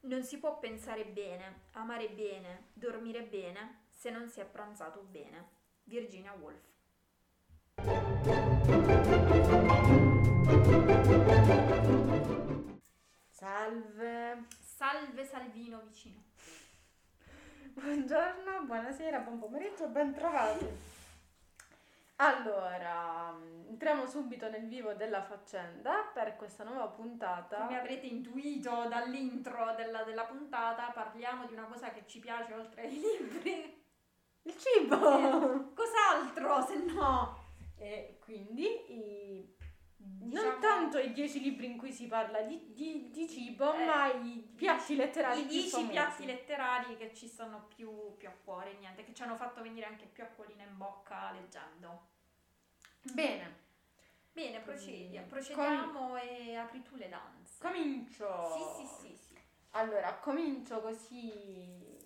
Non si può pensare bene, amare bene, dormire bene se non si è pranzato bene. Virginia Woolf. Salve. Salve Salvino vicino. Buongiorno, buonasera, buon pomeriggio, ben trovati. Allora, entriamo subito nel vivo della faccenda per questa nuova puntata. Come avrete intuito dall'intro della, della puntata, parliamo di una cosa che ci piace oltre ai libri. Il cibo! Eh, Cos'altro se no? E quindi i- Diciamo- non tanto i dieci libri in cui si parla di, di- di cibo, Eh, ma i piatti letterari I dieci piatti letterari che ci stanno più, più a cuore, niente, che ci hanno fatto venire anche più acquolina in bocca leggendo. Bene, Bene, procedi, Mm, procediamo e apri tu le danze. comincio. Sì, sì, sì, sì. Allora, comincio così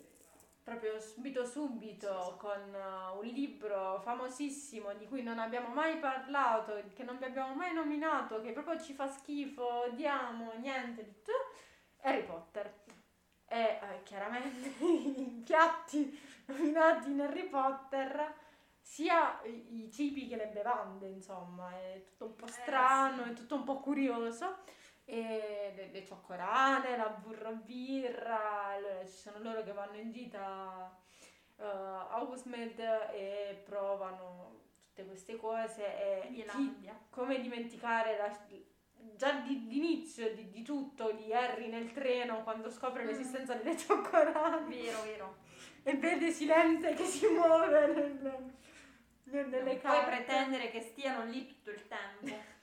proprio subito subito con uh, un libro famosissimo di cui non abbiamo mai parlato, che non vi abbiamo mai nominato, che proprio ci fa schifo, odiamo, niente di tutto, Harry Potter. E eh, chiaramente i piatti nominati in Harry Potter, sia i cibi che le bevande, insomma, è tutto un po' Eh, strano, sì. è tutto un po' curioso. E le, le cioccolane, la burro birra, allora ci sono loro che vanno in gita uh, a Housemaid e provano tutte queste cose e chi- come dimenticare la- già di- l'inizio di, di tutto di Harry nel treno quando scopre Mm. l'esistenza delle cioccolane Vero, vero. e vede Silente che si muove nel, nel- nelle Non puoi carte. pretendere che stiano lì tutto il tempo.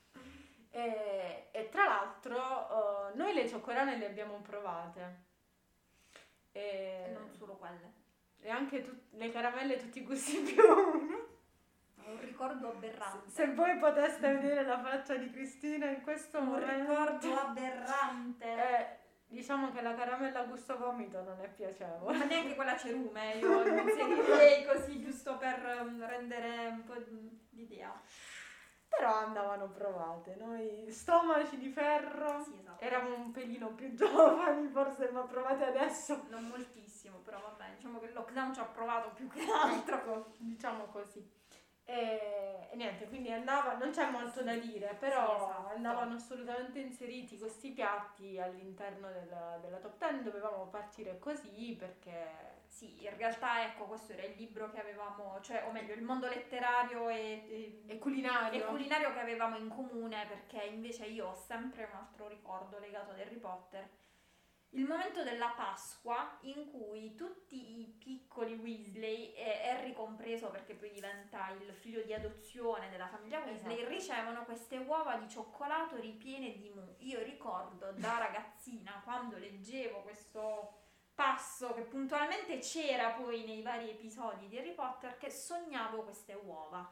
E, e tra l'altro eh, noi le cioccolane le abbiamo provate. E, E non solo quelle. e anche tut- le caramelle tutti i gusti più uno. Un ricordo aberrante. Se voi poteste vedere la faccia di Cristina in questo un momento. ricordo aberrante. eh, diciamo che la caramella a gusto gomito non è piacevole. Ma neanche quella cerume, io inserirei così giusto per um, rendere un po' di idea. Però andavano provate. Noi stomaci di ferro. Sì, esatto. Eravamo un pelino più giovani, forse, ma provate adesso. Non moltissimo, però vabbè, diciamo che il lockdown ci ha provato più che altro. Diciamo così. E, e niente, quindi andava, non c'è molto da dire, però Sì, esatto. andavano assolutamente inseriti questi piatti all'interno della, della top 10, dovevamo partire così perché Sì, in realtà ecco, questo era il libro che avevamo, cioè, o meglio, il mondo letterario e, e- è culinario. e culinario che avevamo in comune, perché invece io ho sempre un altro ricordo legato ad Harry Potter. Il momento della Pasqua in cui tutti i piccoli Weasley, e Harry compreso perché poi diventa il figlio di adozione della famiglia Weasley, Esatto. ricevono queste uova di cioccolato ripiene di mu. Io ricordo da ragazzina quando leggevo questo passo che puntualmente c'era poi nei vari episodi di Harry Potter che sognavo queste uova.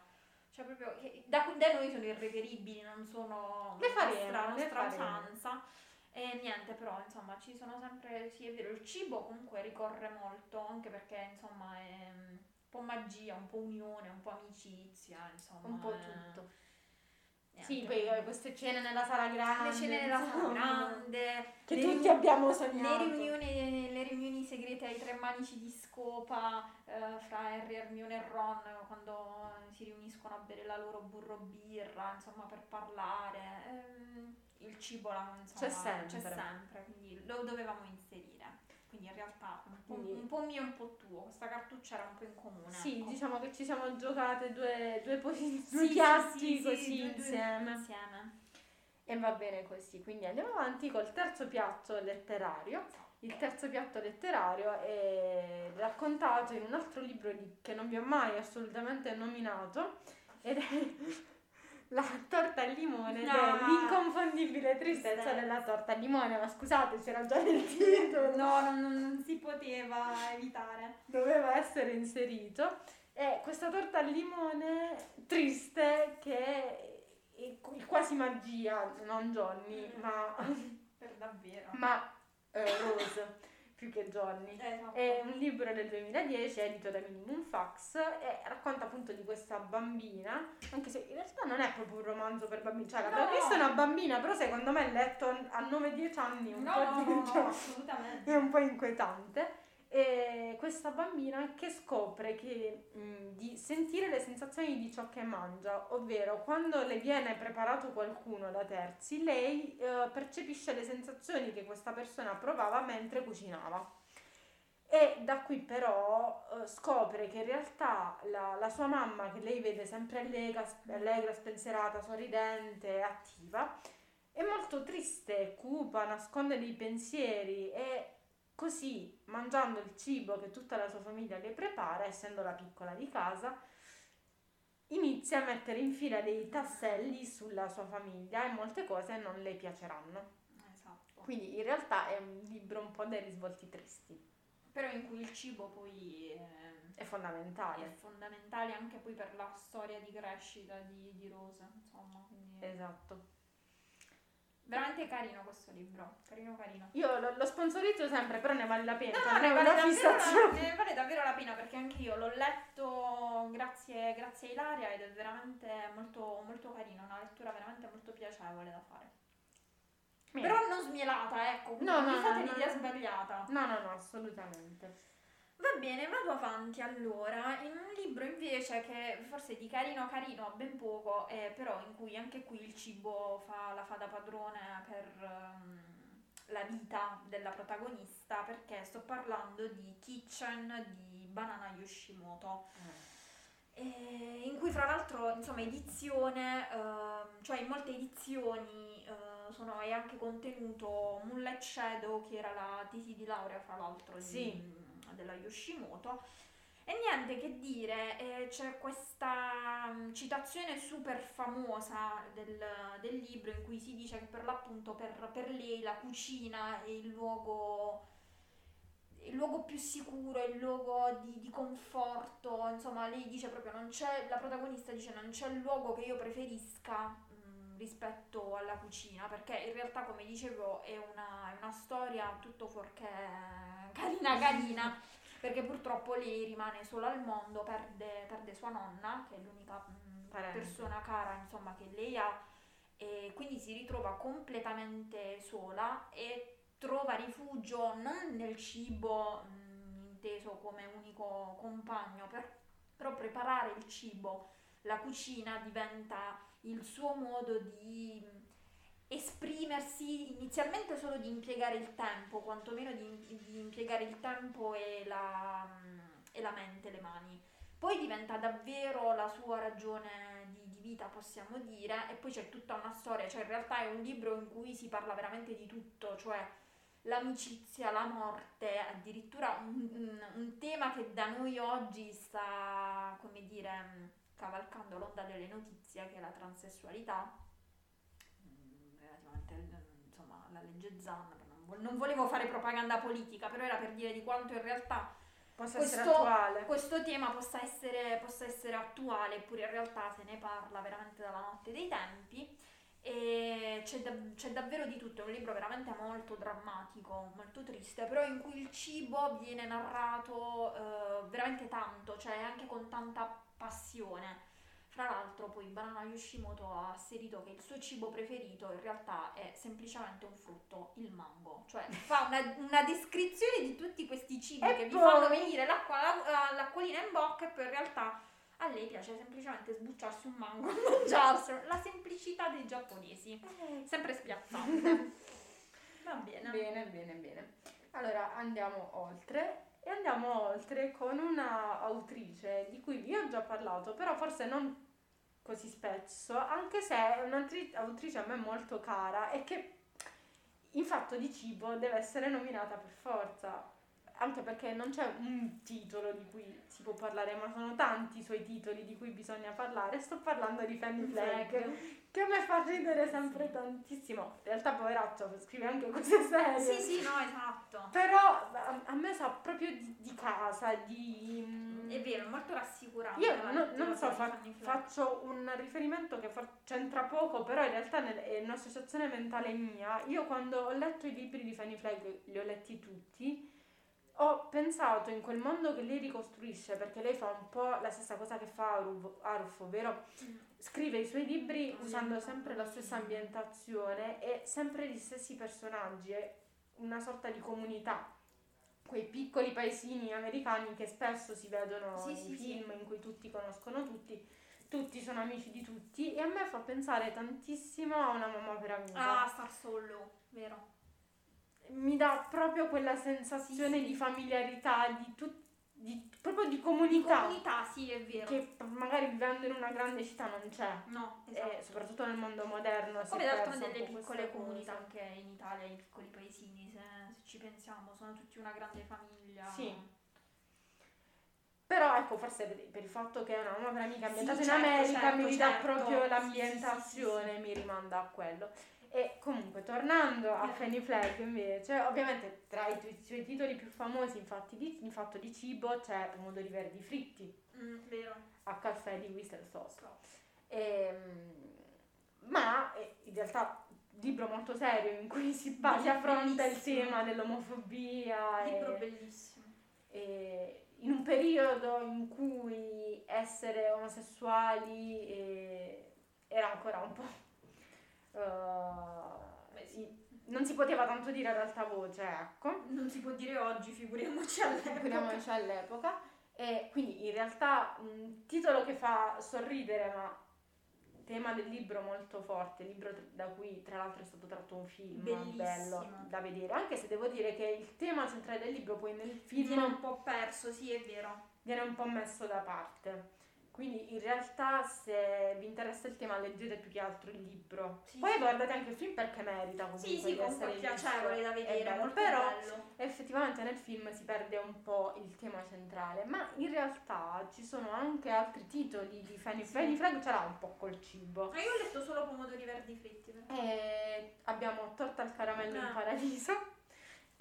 Cioè proprio da, da noi sono irreperibili, non sono Le nostra, nostra usanza. E niente, però insomma ci sono sempre, sì è vero, il cibo comunque ricorre molto, anche perché insomma è un po' magia, un po' unione, un po' amicizia, insomma. un po' è- tutto. Sì, poi queste cene nella sala grande. le cene della sala grande, Che le tutti riuni- abbiamo le sognato. riunioni, le riunioni segrete ai tre manici di scopa eh, fra Harry, Hermione e Ron quando si riuniscono a bere la loro burro birra, insomma, per parlare. Ehm, il cibo là, insomma, C'è sempre. c'è sempre, quindi lo dovevamo inserire. Quindi in realtà un po', Quindi- un po' mio e un po' tuo, questa cartuccia era un po' in comune. Sì, ecco. diciamo che ci siamo giocate due, due, posi- Sì, due sì, piatti sì, così due- insieme. insieme. E va bene così, quindi andiamo avanti col terzo piatto letterario. Il terzo piatto letterario è raccontato in un altro libro di- che non vi ho mai assolutamente nominato ed è la torta al limone No. l'inconfondibile tristezza della torta al limone, ma scusate, c'era già nel titolo, No, non, non- non si poteva evitare. doveva essere inserito. E questa torta al limone triste che è quasi magia, non Johnny, Mm. ma Per davvero. ma eh, Rose più che giorni. Esatto. È un libro del 2010 edito da Minimum Fax e racconta appunto di questa bambina, anche se in realtà non è proprio un romanzo per bambini, cioè l'avevo No. visto una bambina, però secondo me letto a 9-10 anni un No, po' di- no, cioè, no, assolutamente. è un po' inquietante. E questa bambina che scopre che, mh, di sentire le sensazioni di ciò che mangia, ovvero quando le viene preparato qualcuno da terzi, lei eh, percepisce le sensazioni che questa persona provava mentre cucinava. E da qui però eh, scopre che in realtà la, la sua mamma, che lei vede sempre allegra, allegra, spensierata, sorridente, attiva, è molto triste, cupa, nasconde dei pensieri e così, mangiando il cibo che tutta la sua famiglia le prepara, essendo la piccola di casa, inizia a mettere in fila dei tasselli sulla sua famiglia e molte cose non le piaceranno. Esatto. Quindi in realtà è un libro un po' dai risvolti tristi. Però in cui il cibo poi ehm, È è fondamentale. fondamentale anche poi per la storia di crescita di, di Rosa, insomma. Quindi Esatto. Veramente carino questo libro, carino carino. Io lo, lo sponsorizzo sempre, però ne vale la pena. No, ne vale, davvero ne vale davvero la pena perché anche io l'ho letto grazie, grazie a Ilaria ed è veramente molto, molto carino, una lettura veramente molto piacevole da fare. Bene. Però non smielata, ecco, No, no, mi fate no, no. l'idea sbagliata. No, no, no, assolutamente. Va bene, vado avanti allora. In un libro invece che forse di carino carino ha ben poco, eh, però in cui anche qui il cibo fa, la fa da padrone per ehm, la vita della protagonista, perché sto parlando di Kitchen di Banana Yoshimoto. Eh, in cui fra l'altro insomma edizione ehm, cioè in molte edizioni eh, sono, è anche contenuto Moonlight Shadow che era la tesi di laurea fra l'altro di- Sì. Della Yoshimoto. E niente che dire eh, c'è questa mm, citazione super famosa del, del libro in cui si dice che per l'appunto per, per lei la cucina è il luogo il luogo più sicuro, il luogo di, di conforto, insomma lei dice proprio non c'è, la protagonista dice non c'è luogo che io preferisca mh, rispetto alla cucina, perché in realtà come dicevo è una, è una storia tutto fuorché carina carina, perché purtroppo lei rimane sola al mondo, perde, perde sua nonna, che è l'unica mh, Parente. persona cara insomma che lei ha, e quindi si ritrova completamente sola e trova rifugio non nel cibo mh, inteso come unico compagno, per- però preparare il cibo, la cucina diventa il suo modo di esprimersi, inizialmente solo di impiegare il tempo, quantomeno di, di impiegare il tempo e la, mh, e la mente, le mani. Poi diventa davvero la sua ragione di, di vita, possiamo dire, e poi c'è tutta una storia, cioè in realtà è un libro in cui si parla veramente di tutto, cioè l'amicizia, la morte, addirittura un, un- tema che da noi oggi sta, come dire, mh, cavalcando l'onda delle notizie, che è la transessualità, insomma, alla legge Zan, non, vo- non volevo fare propaganda politica, però era per dire di quanto in realtà Questo- questo tema possa essere, possa essere attuale, eppure in realtà se ne parla veramente dalla notte dei tempi. E c'è, da- c'è davvero di tutto, è un libro veramente molto drammatico, molto triste, però in cui il cibo viene narrato eh, veramente tanto, cioè anche con tanta passione. Fra l'altro poi Banana Yoshimoto ha asserito che il suo cibo preferito in realtà è semplicemente un frutto, il mango. Cioè fa una, una descrizione di tutti questi cibi E che vi poi- fanno venire l'acqua, la- l'acquolina in bocca e poi in realtà a lei piace semplicemente sbucciarsi un mango e mangiarselo. La semplicità dei giapponesi, sempre spiazzante. Va bene. Bene, bene, bene. Allora andiamo oltre e andiamo oltre con una autrice di cui vi ho già parlato, però forse non così spesso, anche se è un'autrice a me molto cara e che in fatto di cibo deve essere nominata per forza. Anche perché non c'è un titolo di cui si può parlare, ma sono tanti i suoi titoli di cui bisogna parlare. Sto parlando di Fanny Flagg, che a me fa ridere sempre tantissimo. In realtà, poveraccio, scrive anche cose serie. Sì, sì, no, esatto. Però a, a me sa proprio di, di casa, di... mm, È vero, è molto rassicurante. Io la no- lettura non so, fa- faccio un riferimento che for- c'entra poco, però in realtà nel- è un'associazione mentale mia. Io quando ho letto i libri di Fanny Flagg, li ho letti tutti, ho pensato in quel mondo che lei ricostruisce, perché lei fa un po' la stessa cosa che fa Aruf, Aruf ovvero scrive i suoi libri usando sempre la stessa ambientazione e sempre gli stessi personaggi, è una sorta di comunità. Quei piccoli paesini americani che spesso si vedono Sì, sì, film in cui tutti conoscono tutti, tutti sono amici di tutti e a me fa pensare tantissimo a una mamma per amica. Ah, Star Solo, vero? Mi dà proprio quella sensazione Sì, sì. di familiarità, di, tut- di- proprio di comunità, Comunità, sì, è vero. che magari vivendo in una grande città non c'è. No, E esatto. soprattutto nel mondo moderno. Come delle po' piccole comunità cosa. anche in Italia, i piccoli paesini, se, se ci pensiamo, sono tutti una grande famiglia. Sì. Però ecco, forse per, per il fatto che è una per amica ambientata Sì, in certo, America certo, mi ridà certo. proprio l'ambientazione, mi rimanda a quello. E comunque, tornando a. Fanny Flagg invece, ovviamente tra i, i suoi titoli più famosi infatti di, in fatto di cibo c'è Pomodori Verdi Fritti Mm, vero. a caffè di Whistle Sauce. Ehm, ma eh, in realtà libro molto serio in cui si, pa- si affronta il tema dell'omofobia Libro e, bellissimo. e in un periodo in cui essere omosessuali eh, era ancora un po' eh, Beh, sì. Non si poteva tanto dire ad alta voce ecco Non si può dire oggi, figuriamoci all'epoca. figuriamoci all'epoca e quindi in realtà un titolo che fa sorridere ma tema del libro molto forte libro da cui tra l'altro è stato tratto un film Bellissimo. bello da vedere anche se devo dire che il tema centrale del libro poi nel film Viene un po' perso, sì, è vero. viene un po' messo da parte quindi in realtà se vi interessa il tema leggete più che altro il libro Sì, poi sì. guardate anche il film perché merita comunque Sì, sì, comunque è piacevole da vedere, bello. però bello. effettivamente nel film si perde un po' il tema centrale, ma in realtà ci sono anche altri titoli di Fanny Sì. Fanny Frag ce l'ha un po' col cibo. Ma io ho letto solo pomodori verdi fritti. però. E abbiamo Torta al caramello in Ah. paradiso,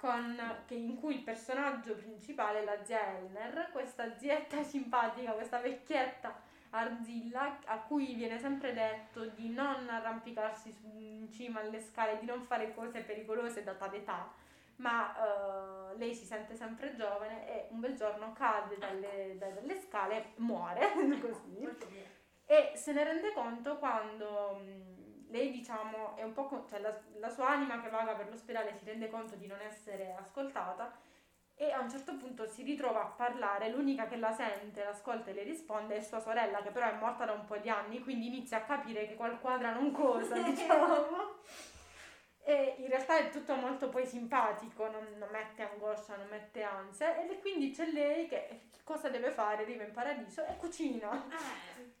con- che- in cui il personaggio principale è la zia Elner, questa zietta simpatica, questa vecchietta arzilla a cui viene sempre detto di non arrampicarsi su- in cima alle scale, di non fare cose pericolose data l'età, ma eh, lei si sente sempre giovane e un bel giorno cade dalle, da- dalle scale e muore, così. E se ne rende conto quando mh, lei, diciamo, è un po'. co- cioè la, la sua anima che vaga per l'ospedale si rende conto di non essere ascoltata e a un certo punto si ritrova a parlare. L'unica che la sente, l'ascolta e le risponde è sua sorella, che però è morta da un po' di anni, quindi inizia a capire che qualquadra non cosa, diciamo. E in realtà è tutto molto poi simpatico, non, non mette angoscia, non mette ansia. E quindi c'è lei che che cosa deve fare? Arriva in paradiso e cucina Eh,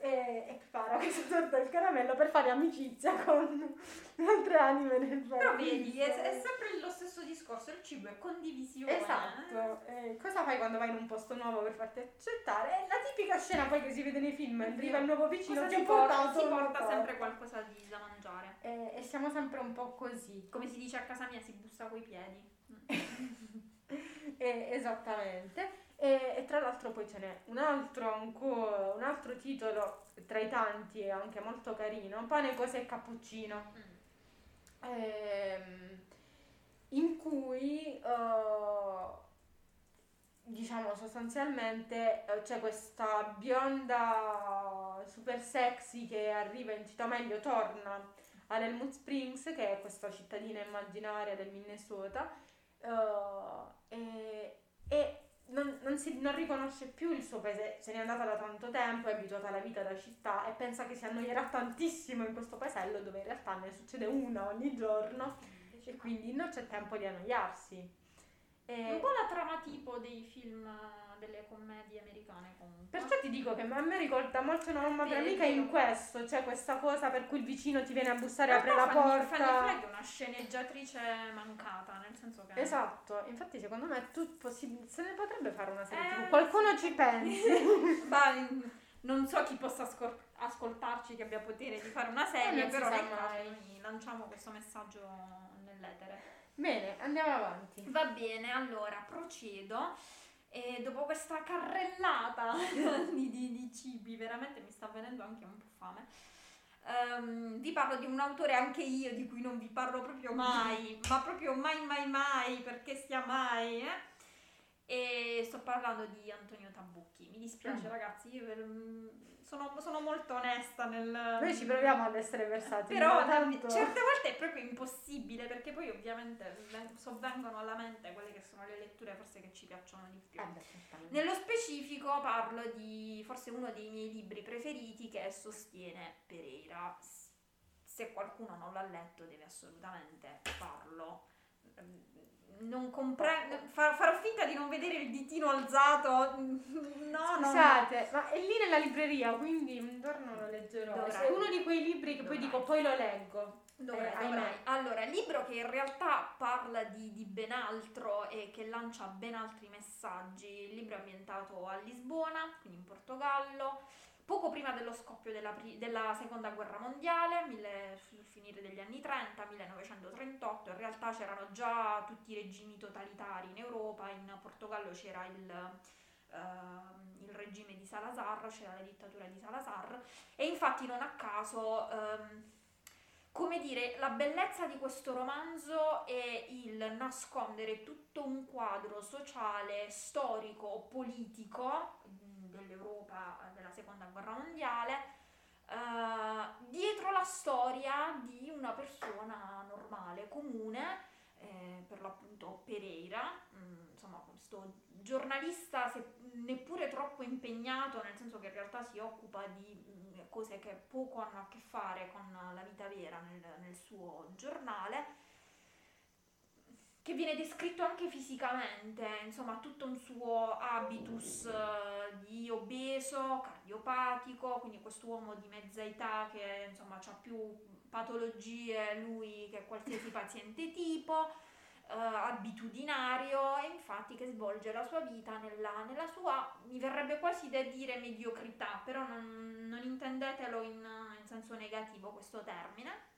e, e prepara questa torta al caramello per fare amicizia con altre anime nel però paradiso. vedi, è, è sempre lo stesso discorso, il cibo è condivisione. Esatto, Eh, cosa fai quando vai in un posto nuovo per farti accettare? È la tipica scena poi che si vede nei film, arriva il nuovo vicino, Cosa ho porta? Si porta sempre qualcosa di da mangiare. E, e siamo sempre un po' così. Come si dice a casa mia, si bussa coi piedi. Eh, esattamente. E, e tra l'altro poi ce n'è un altro ancora, un altro titolo tra i tanti e anche molto carino, Pane, cose e cappuccino. Mm. ehm, in cui eh, diciamo sostanzialmente eh, c'è questa bionda super sexy che arriva in città meglio torna ad Elmwood Springs che è questa cittadina immaginaria del Minnesota eh, e, e non, non si, non riconosce più il suo paese, se n'è andata da tanto tempo, è abituata alla vita da città e pensa che si annoierà tantissimo in questo paesello dove in realtà ne succede una ogni giorno e quindi non c'è tempo di annoiarsi. E Un po' la trama tipo dei film, delle commedie americane comunque. perciò ti dico che a me ricorda molto una mamma per amica in questo, c'è questa cosa per cui il vicino ti viene a bussare, In apre la Fanny- porta. Fanny Flagg è una sceneggiatrice mancata, nel senso che... Esatto, infatti secondo me tu possi- se ne potrebbe fare una serie Eh, TV. Qualcuno sì. ci pensi. Bah, non so chi possa ascol- ascoltarci che abbia potere di fare una serie, Eh, non si però noi lanciamo questo messaggio nell'etere. Bene, andiamo avanti. Va bene, allora procedo. E dopo questa carrellata di, di- di cibi, veramente mi sta venendo anche un po' fame. ehm, vi parlo di un autore anche io di cui non vi parlo proprio mai, ma proprio mai mai mai, perché sia mai, eh? E sto parlando di Antonio Tabucchi. Mi dispiace, Mm. ragazzi, io per- sono, sono molto onesta nel. Noi ci proviamo ad essere versati. Però tanto... certe volte è proprio impossibile perché poi ovviamente ven- sovvengono alla mente quelle che sono le letture forse che ci piacciono di più. Eh. Nello specifico parlo di forse uno dei miei libri preferiti che è Sostiene Pereira. Se qualcuno non l'ha letto deve assolutamente farlo. Mm, Non comprendo, farò finta di non vedere il ditino alzato. No, no. Scusate, ma è lì nella libreria, quindi un giorno lo leggerò. Dovrai. È uno di quei libri che poi Dovrai. dico, poi lo leggo. Dovrai, Eh, dovrai. Allora, libro che in realtà parla di, di ben altro e che lancia ben altri messaggi. Il libro è ambientato a Lisbona, quindi in Portogallo, poco prima dello scoppio della, pri- della seconda guerra mondiale, mille- sul finire degli anni 30, 1938. In realtà c'erano già tutti i regimi totalitari in Europa, in Portogallo c'era il, ehm, il regime di Salazar, c'era la dittatura di Salazar e infatti non a caso... ehm, come dire, la bellezza di questo romanzo è il nascondere tutto un quadro sociale, storico, politico dell'Europa seconda guerra mondiale, eh, dietro la storia di una persona normale, comune, eh, per l'appunto Pereira, mh, insomma questo giornalista se- neppure troppo impegnato, nel senso che in realtà si occupa di mh, cose che poco hanno a che fare con la vita vera nel, nel suo giornale, che viene descritto anche fisicamente, insomma tutto un suo habitus eh, di obeso, cardiopatico, quindi quest'uomo di mezza età che insomma ha più patologie lui che qualsiasi paziente tipo, eh, abitudinario e infatti che svolge la sua vita nella, nella sua, mi verrebbe quasi da dire mediocrità, però non, non intendetelo in, in senso negativo questo termine.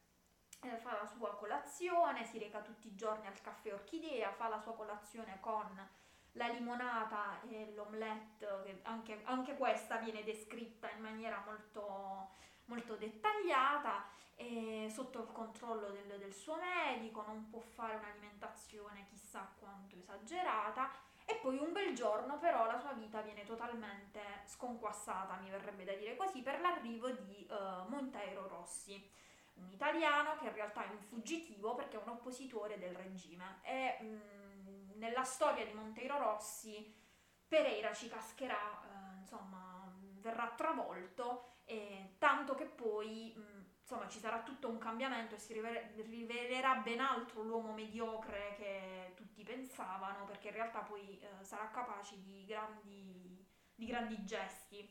Eh, fa la sua colazione, si reca tutti i giorni al caffè Orchidea, fa la sua colazione con la limonata e l'omelette, che anche, anche questa viene descritta in maniera molto, molto dettagliata, e sotto il controllo del, del suo medico, non può fare un'alimentazione chissà quanto esagerata. E poi un bel giorno però la sua vita viene totalmente sconquassata, mi verrebbe da dire così, per l'arrivo di eh, Monteiro Rossi un italiano che in realtà è un fuggitivo perché è un oppositore del regime e mh, nella storia di Monteiro Rossi Pereira ci cascherà, eh, insomma, verrà travolto e tanto che poi mh, insomma ci sarà tutto un cambiamento e si rivele- rivelerà ben altro l'uomo mediocre che tutti pensavano perché in realtà poi eh, sarà capace di grandi, di grandi gesti.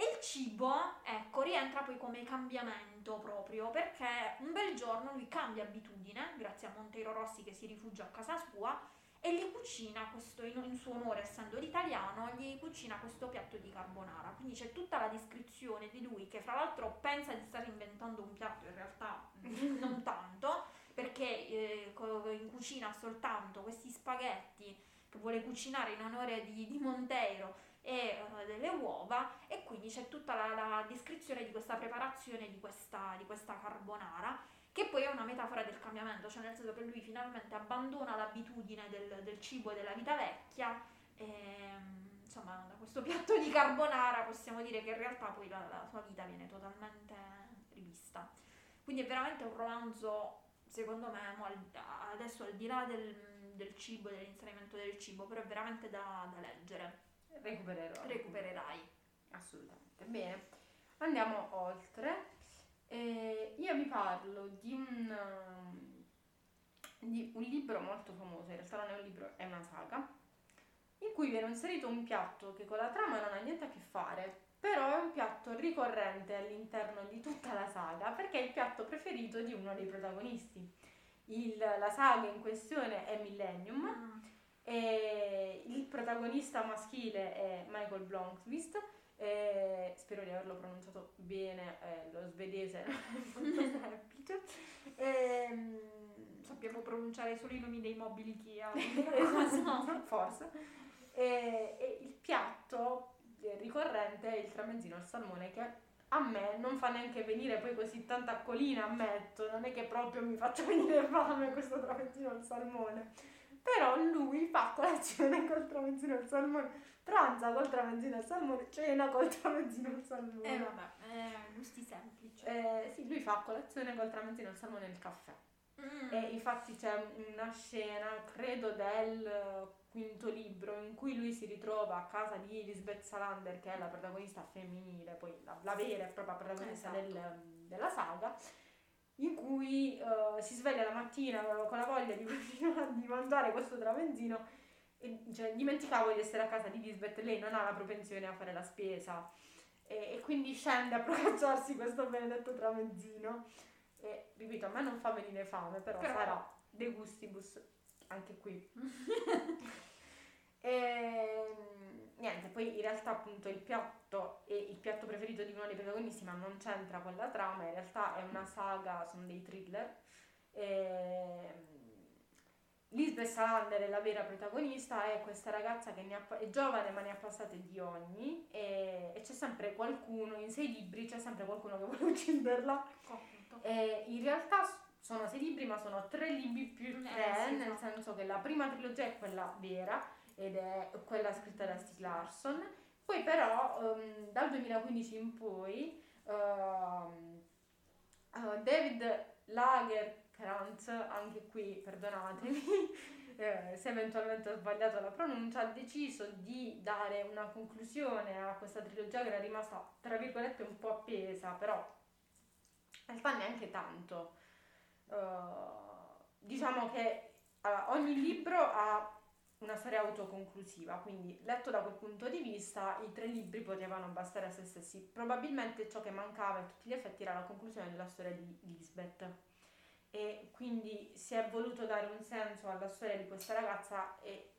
E il cibo, ecco, rientra poi come cambiamento proprio, perché un bel giorno lui cambia abitudine, grazie a Monteiro Rossi che si rifugia a casa sua, e gli cucina questo, in, suo onore essendo l'italiano, gli cucina questo piatto di carbonara. Quindi c'è tutta la descrizione di lui che fra l'altro pensa di stare inventando un piatto, in realtà non tanto, perché eh, in cucina soltanto questi spaghetti che vuole cucinare in onore di, di Monteiro e eh, delle uova e quindi c'è tutta la, la descrizione di questa preparazione di questa, di questa carbonara che poi è una metafora del cambiamento, cioè nel senso che lui finalmente abbandona l'abitudine del, del cibo e della vita vecchia e mm, insomma da questo piatto di carbonara possiamo dire che in realtà poi la, la sua vita viene totalmente rivista. Quindi è veramente un romanzo, secondo me, adesso al di là del, del cibo dell'inserimento del cibo, però è veramente da, da leggere. Recupererò. Recupererai. Assolutamente. Bene, andiamo oltre. Eh, io vi parlo di un, di un libro molto famoso, in realtà non è un libro, è una saga, in cui viene inserito un piatto che con la trama non ha niente a che fare, però è un piatto ricorrente all'interno di tutta la saga, perché è il piatto preferito di uno dei protagonisti. Il- la saga in questione è Millennium, Mm. E il protagonista maschile è Michael Blomqvist. e spero di averlo pronunciato bene, eh, lo svedese è molto semplice. Ehm, Sappiamo pronunciare solo i nomi dei mobili Kia. esatto, forse. E, e il piatto ricorrente è il tramezzino al salmone che a me non fa neanche venire poi così tanta accolina, ammetto, non è che proprio mi faccia venire fame questo tramezzino al salmone. Però lui fa colazione col tramezzino al salmone, pranza col tramezzino al salmone, cena col tramezzino al salmone. Eh vabbè, eh, gusti semplici. Eh, sì, lui fa colazione col tramezzino al salmone e il caffè. Mm. E infatti c'è una scena, credo del quinto libro, in cui lui si ritrova a casa di Lisbeth Salander, che è la protagonista femminile, poi la, la vera e propria protagonista Esatto. del- della saga, in cui eh, si sveglia la mattina con la voglia di, di mangiare questo tramezzino e cioè, dimenticavo di essere a casa di Lisbeth, lei non ha la propensione a fare la spesa e, e quindi scende a procacciarsi questo benedetto tramezzino e ripeto, a me non fa venire fame, però, Però- sarà de gustibus anche qui. e niente, poi in realtà appunto il piatto è il piatto preferito di uno dei protagonisti, ma non c'entra con la trama, in realtà è una saga, sono dei thriller. E, Lisbeth Salander è la vera protagonista, è questa ragazza che ne ha, è giovane ma ne ha passate di ogni e, e c'è sempre qualcuno, in sei libri c'è sempre qualcuno che vuole ucciderla Appunto. e in realtà sono sei libri, ma sono tre libri più Eh, tre, sì, nel esatto. senso che la prima trilogia è quella vera ed è quella scritta da Stieg Larsson. Poi però ehm, dal 2015 in poi ehm, eh, David Lagerkrantz, anche qui perdonatemi eh, se eventualmente ho sbagliato la pronuncia, ha deciso di dare una conclusione a questa trilogia che era rimasta tra virgolette un po' appesa, però in realtà neanche tanto. Uh, diciamo che uh, ogni libro ha una storia autoconclusiva, quindi letto da quel punto di vista i tre libri potevano bastare a se stessi. Probabilmente ciò che mancava a tutti gli effetti era la conclusione della storia di Lisbeth e quindi si è voluto dare un senso alla storia di questa ragazza e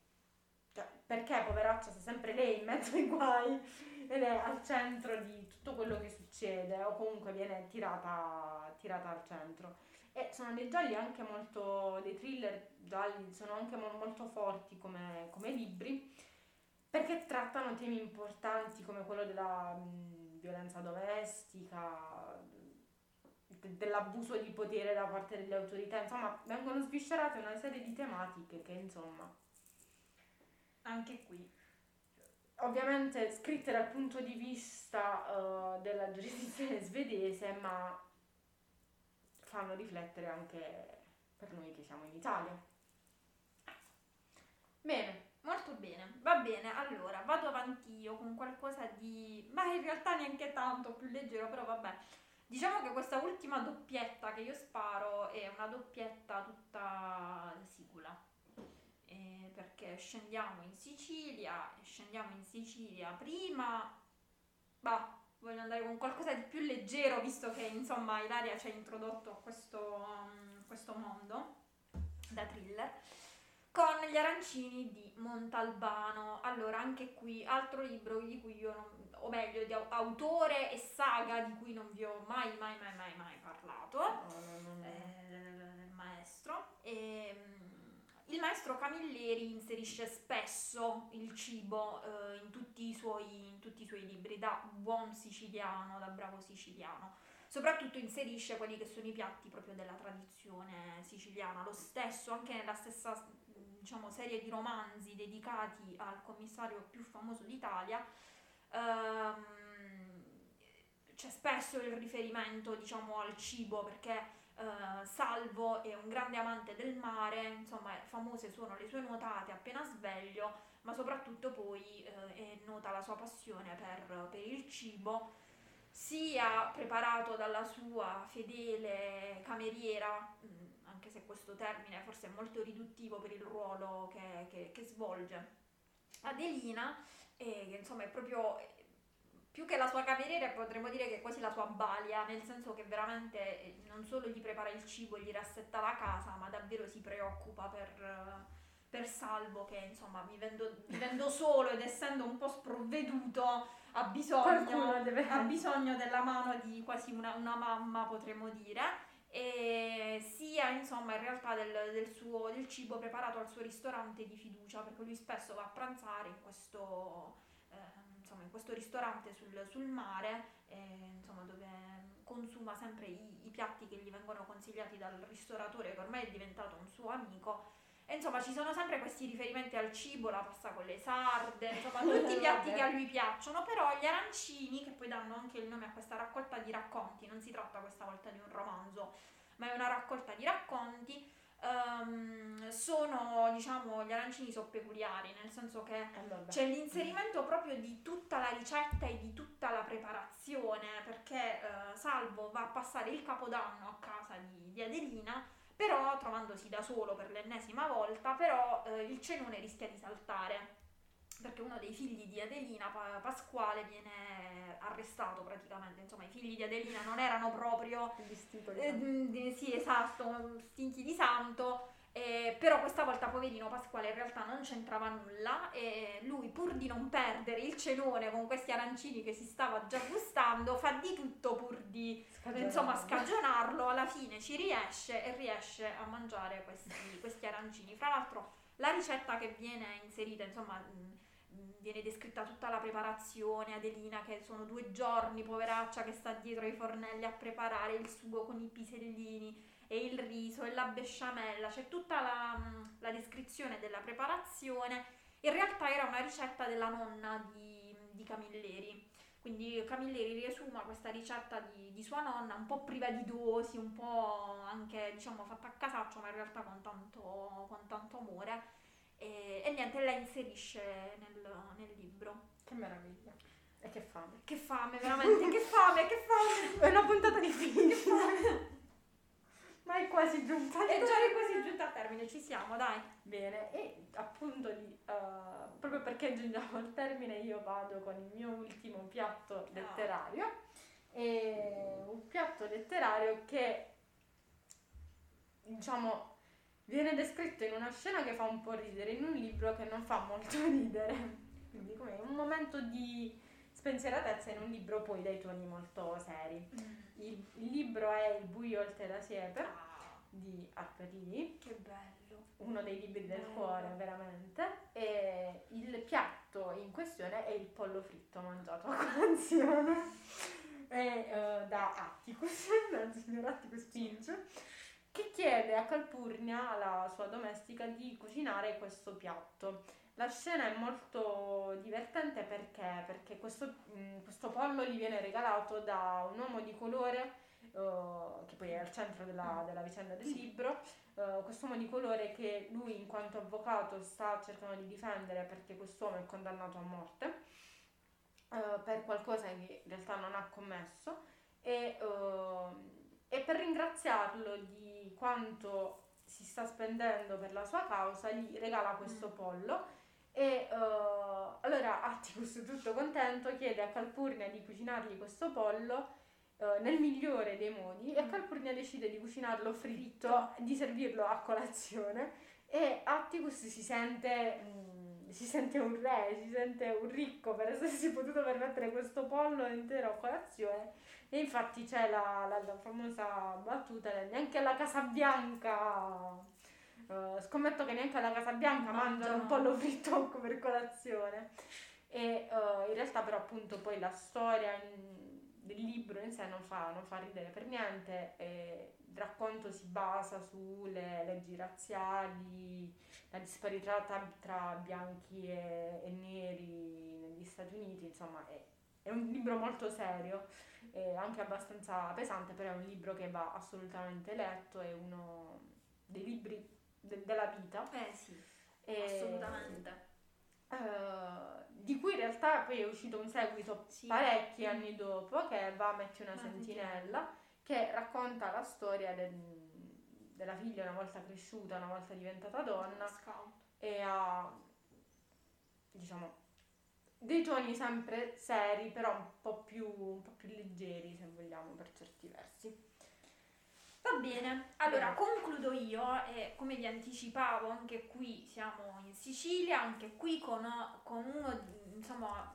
cioè, perché poveraccia sia sempre lei in mezzo ai guai ed è al centro di tutto quello che succede o comunque viene tirata, tirata al centro. E sono dei gialli anche molto, dei thriller gialli, sono anche mo- molto forti come, come libri perché trattano temi importanti come quello della mh, violenza domestica, de- dell'abuso di potere da parte delle autorità, insomma vengono sviscerate una serie di tematiche che insomma Anche qui. ovviamente scritte dal punto di vista eh, della giurisdizione svedese, ma fanno riflettere anche per noi che siamo in Italia. Bene, Molto bene, va bene, allora vado avanti io con qualcosa di... ma in realtà neanche tanto, più leggero, però vabbè. Diciamo che questa ultima doppietta che io sparo è una doppietta tutta sicula. Eh, perché scendiamo in Sicilia, scendiamo in Sicilia prima... Bah, voglio andare con qualcosa di più leggero, visto che insomma Ilaria ci ha introdotto a questo, um, questo mondo da thriller con gli arancini di Montalbano. Allora, anche qui altro libro di cui io non, o meglio, di au- autore e saga di cui non vi ho mai, mai, mai, mai, mai parlato. no, no, no. Eh, il maestro. Ehm, il maestro Camilleri inserisce spesso il cibo eh, in, tutti i suoi, in tutti i suoi libri, da buon siciliano, da bravo siciliano. Soprattutto inserisce quelli che sono i piatti proprio della tradizione siciliana. Lo stesso, anche nella stessa diciamo, serie di romanzi dedicati al commissario più famoso d'Italia, ehm, c'è spesso il riferimento diciamo, al cibo perché eh, Salvo è un grande amante del mare, insomma, famose sono le sue nuotate appena sveglio, ma soprattutto poi eh, è nota la sua passione per, per il cibo, sia preparato dalla sua fedele cameriera, mh, anche se questo termine forse è molto riduttivo per il ruolo che, che- che svolge, Adelina, e che insomma è proprio più che la sua cameriera potremmo dire che è quasi la sua balia, nel senso che veramente eh, non solo gli prepara il cibo, gli rassetta la casa, ma davvero si preoccupa per, eh, per Salvo che insomma vivendo, vivendo solo ed essendo un po' sprovveduto ha bisogno, deve- ha bisogno della mano di quasi una, una mamma potremmo dire. E sia insomma in realtà del, del suo del cibo preparato al suo ristorante di fiducia perché lui spesso va a pranzare in questo insomma, in questo ristorante sul, sul mare, eh, insomma, dove consuma sempre i, i piatti che gli vengono consigliati dal ristoratore che ormai è diventato un suo amico. E insomma ci sono sempre questi riferimenti al cibo, la pasta con le sarde, insomma tutti i piatti che a lui piacciono, però gli arancini, che poi danno anche il nome a questa raccolta di racconti, non si tratta questa volta di un romanzo, ma è una raccolta di racconti, um, sono diciamo gli arancini sono peculiari, nel senso che Eh, c'è l'inserimento proprio di tutta la ricetta e di tutta la preparazione, perché eh, Salvo va a passare il capodanno a casa di, di Adelina però trovandosi da solo per l'ennesima volta, però eh, il cenone rischia di saltare perché uno dei figli di Adelina, pa- Pasquale, viene arrestato praticamente, insomma i figli di Adelina non erano proprio... Eh, sì, esatto, stinchi di santo, eh, però questa volta poverino Pasquale in realtà non c'entrava nulla e lui pur di non perdere il cenone con questi arancini che si stava già gustando fa di tutto pur di Scagionarlo. insomma scagionarlo, alla fine ci riesce e riesce a mangiare questi, questi arancini. Fra l'altro la ricetta che viene inserita insomma mh, viene descritta tutta la preparazione, Adelina che sono due giorni, poveraccia che sta dietro ai fornelli a preparare il sugo con i pisellini e il riso e la besciamella, c'è tutta la, la, descrizione della preparazione. In realtà era una ricetta della nonna di, di Camilleri. Quindi Camilleri riesuma questa ricetta di, di, sua nonna, un po' priva di dosi, un po' anche diciamo fatta a casaccio, ma in realtà con tanto, con tanto amore. E, e, niente, la inserisce nel, nel libro. Che meraviglia. E che fame. Che fame, veramente, che fame, che fame. È una puntata di film. Ma è quasi giunta È già quasi giunta a termine, ci siamo, dai. Bene, e appunto lì, uh, proprio perché giungiamo al termine, io vado con il mio ultimo piatto letterario. Oh. E un piatto letterario che, diciamo, viene descritto in una scena che fa un po' ridere, in un libro che non fa molto ridere. Quindi come un momento di spensieratezza in un libro poi dai toni molto seri. Mm. Il, il, libro è Il buio oltre la siepe ah. di Harper Che bello! Uno dei libri del bello. cuore, veramente. E il piatto in questione è il pollo fritto mangiato a colazione. e, uh, da Atticus, dal signor Atticus Finch, che chiede a Calpurnia, la sua domestica, di cucinare questo piatto. La scena è molto divertente perché, perché questo, mm, questo, pollo gli viene regalato da un uomo di colore, uh, che poi è al centro della, della vicenda del libro, uh, questo uomo di colore che lui in quanto avvocato sta cercando di difendere perché quest'uomo è condannato a morte uh, per qualcosa che in realtà non ha commesso. E, e per ringraziarlo di quanto si sta spendendo per la sua causa gli regala questo mm. pollo e uh, allora Atticus, tutto contento, chiede a Calpurnia di cucinargli questo pollo uh, nel migliore dei modi e mm. Calpurnia decide di cucinarlo fritto, di servirlo a colazione e Atticus si sente, mm, si sente un re, si sente un ricco per essersi potuto permettere questo pollo intero a colazione. E infatti c'è la, la, la famosa battuta neanche alla Casa Bianca Uh, scommetto che neanche alla Casa Bianca mangiano un pollo fritto per colazione. E uh, in realtà però appunto poi la storia in, del libro in sé non fa, non fa ridere per niente. E il racconto si basa sulle leggi razziali, la disparità tra, tra bianchi e, e, neri negli Stati Uniti, insomma è, è un libro molto serio e anche abbastanza pesante, però è un libro che va assolutamente letto, è uno dei libri de- della vita. Eh sì, assolutamente. Uh, di cui in realtà poi è uscito un seguito sì. parecchi mm. anni dopo che va Metti una, una sentinella, che racconta la storia del, della figlia una volta cresciuta, una volta diventata donna Scout. e ha diciamo dei toni sempre seri però un po' più, un po più leggeri se vogliamo per certi versi. Va bene, allora concludo io e come vi anticipavo anche qui siamo in Sicilia, anche qui con, con uno, insomma,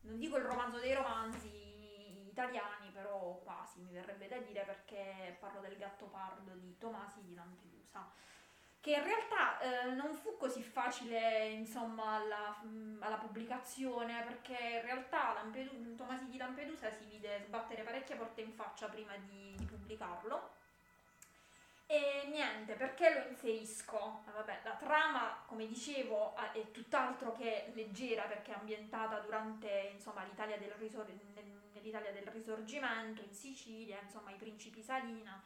non dico il romanzo dei romanzi italiani, però quasi mi verrebbe da dire perché parlo del gatto pardo di Tomasi di Lampedusa che in realtà eh, non fu così facile insomma alla, alla, pubblicazione perché in realtà Lampedu- Tomasi di Lampedusa si vide sbattere parecchie porte in faccia prima di, di pubblicarlo e niente, perché lo inserisco? Ah, vabbè, la trama, come dicevo, è tutt'altro che leggera perché è ambientata durante insomma, l'Italia del, risor- nell'Italia del Risorgimento, in Sicilia, insomma i principi Salina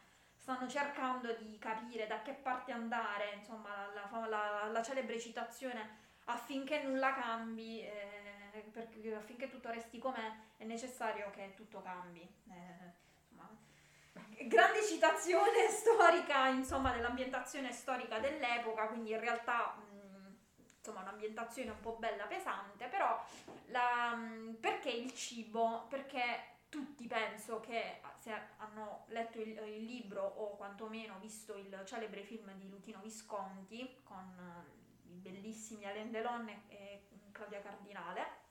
stanno cercando di capire da che parte andare, insomma la, la, la celebre citazione affinché nulla cambi, eh, perché, affinché tutto resti com'è, è necessario che tutto cambi. Eh, grande citazione storica, insomma, dell'ambientazione storica dell'epoca, quindi in realtà insomma un'ambientazione un po' bella pesante, però la, perché il cibo? Perché tutti penso che se hanno letto il, il, libro o quantomeno visto il celebre film di Lutino Visconti con i bellissimi Alain Delon e Claudia Cardinale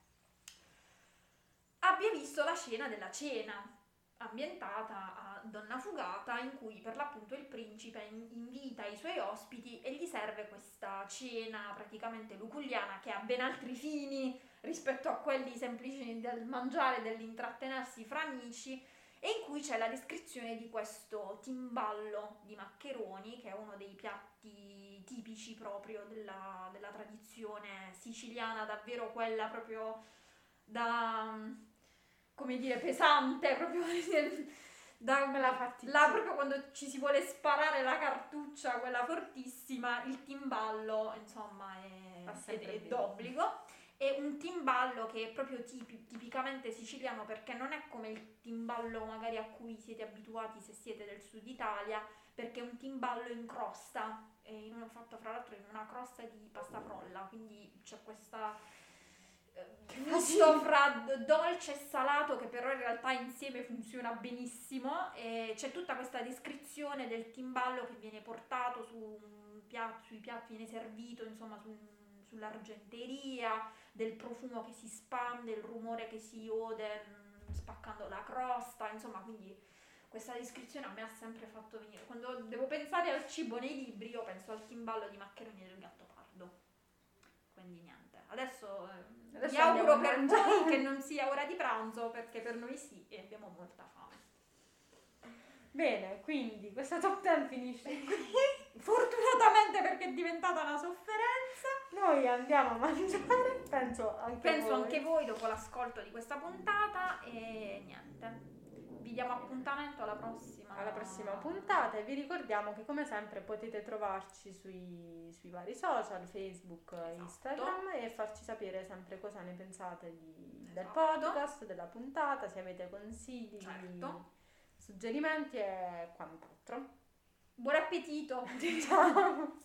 abbia visto la scena della cena ambientata a Donna Fugata in cui per l'appunto il principe invita i suoi ospiti e gli serve questa cena praticamente luculliana che ha ben altri fini rispetto a quelli semplici del mangiare, dell'intrattenersi fra amici e in cui c'è la descrizione di questo timballo di maccheroni che è uno dei piatti tipici proprio della, della tradizione siciliana, davvero quella proprio da come dire, pesante, proprio da la là proprio quando ci si vuole sparare la cartuccia, quella fortissima, il timballo, insomma, è, è, è d'obbligo. È un timballo che è proprio tipi, tipicamente siciliano perché non è come il timballo magari a cui siete abituati se siete del sud Italia, perché è un timballo in crosta, è fatto fra l'altro in una crosta di pasta frolla, quindi c'è questa gusto fra dolce e salato che però in realtà insieme funziona benissimo e c'è tutta questa descrizione del timballo che viene portato su piatto, sui piatti, viene servito insomma su, sull'argenteria, del profumo che si spande, il rumore che si ode mm, spaccando la crosta, insomma quindi questa descrizione a me ha sempre fatto venire, quando devo pensare al cibo nei libri io penso al timballo di maccheroni del gatto pardo, quindi niente. Adesso, eh, Adesso vi auguro per voi che non sia ora di pranzo perché per noi sì e abbiamo molta fame. Bene, quindi questa top 10 finisce qui. Fortunatamente perché è diventata una sofferenza. Noi andiamo a mangiare, penso anche Penso voi. anche voi dopo l'ascolto di questa puntata e niente vi diamo appuntamento alla prossima. Alla prossima puntata e vi ricordiamo che come sempre potete trovarci sui, sui vari social, Facebook, esatto. Instagram e farci sapere sempre cosa ne pensate di, esatto. del podcast, della puntata, se avete consigli, certo. Suggerimenti e quant'altro. Buon appetito! Ciao!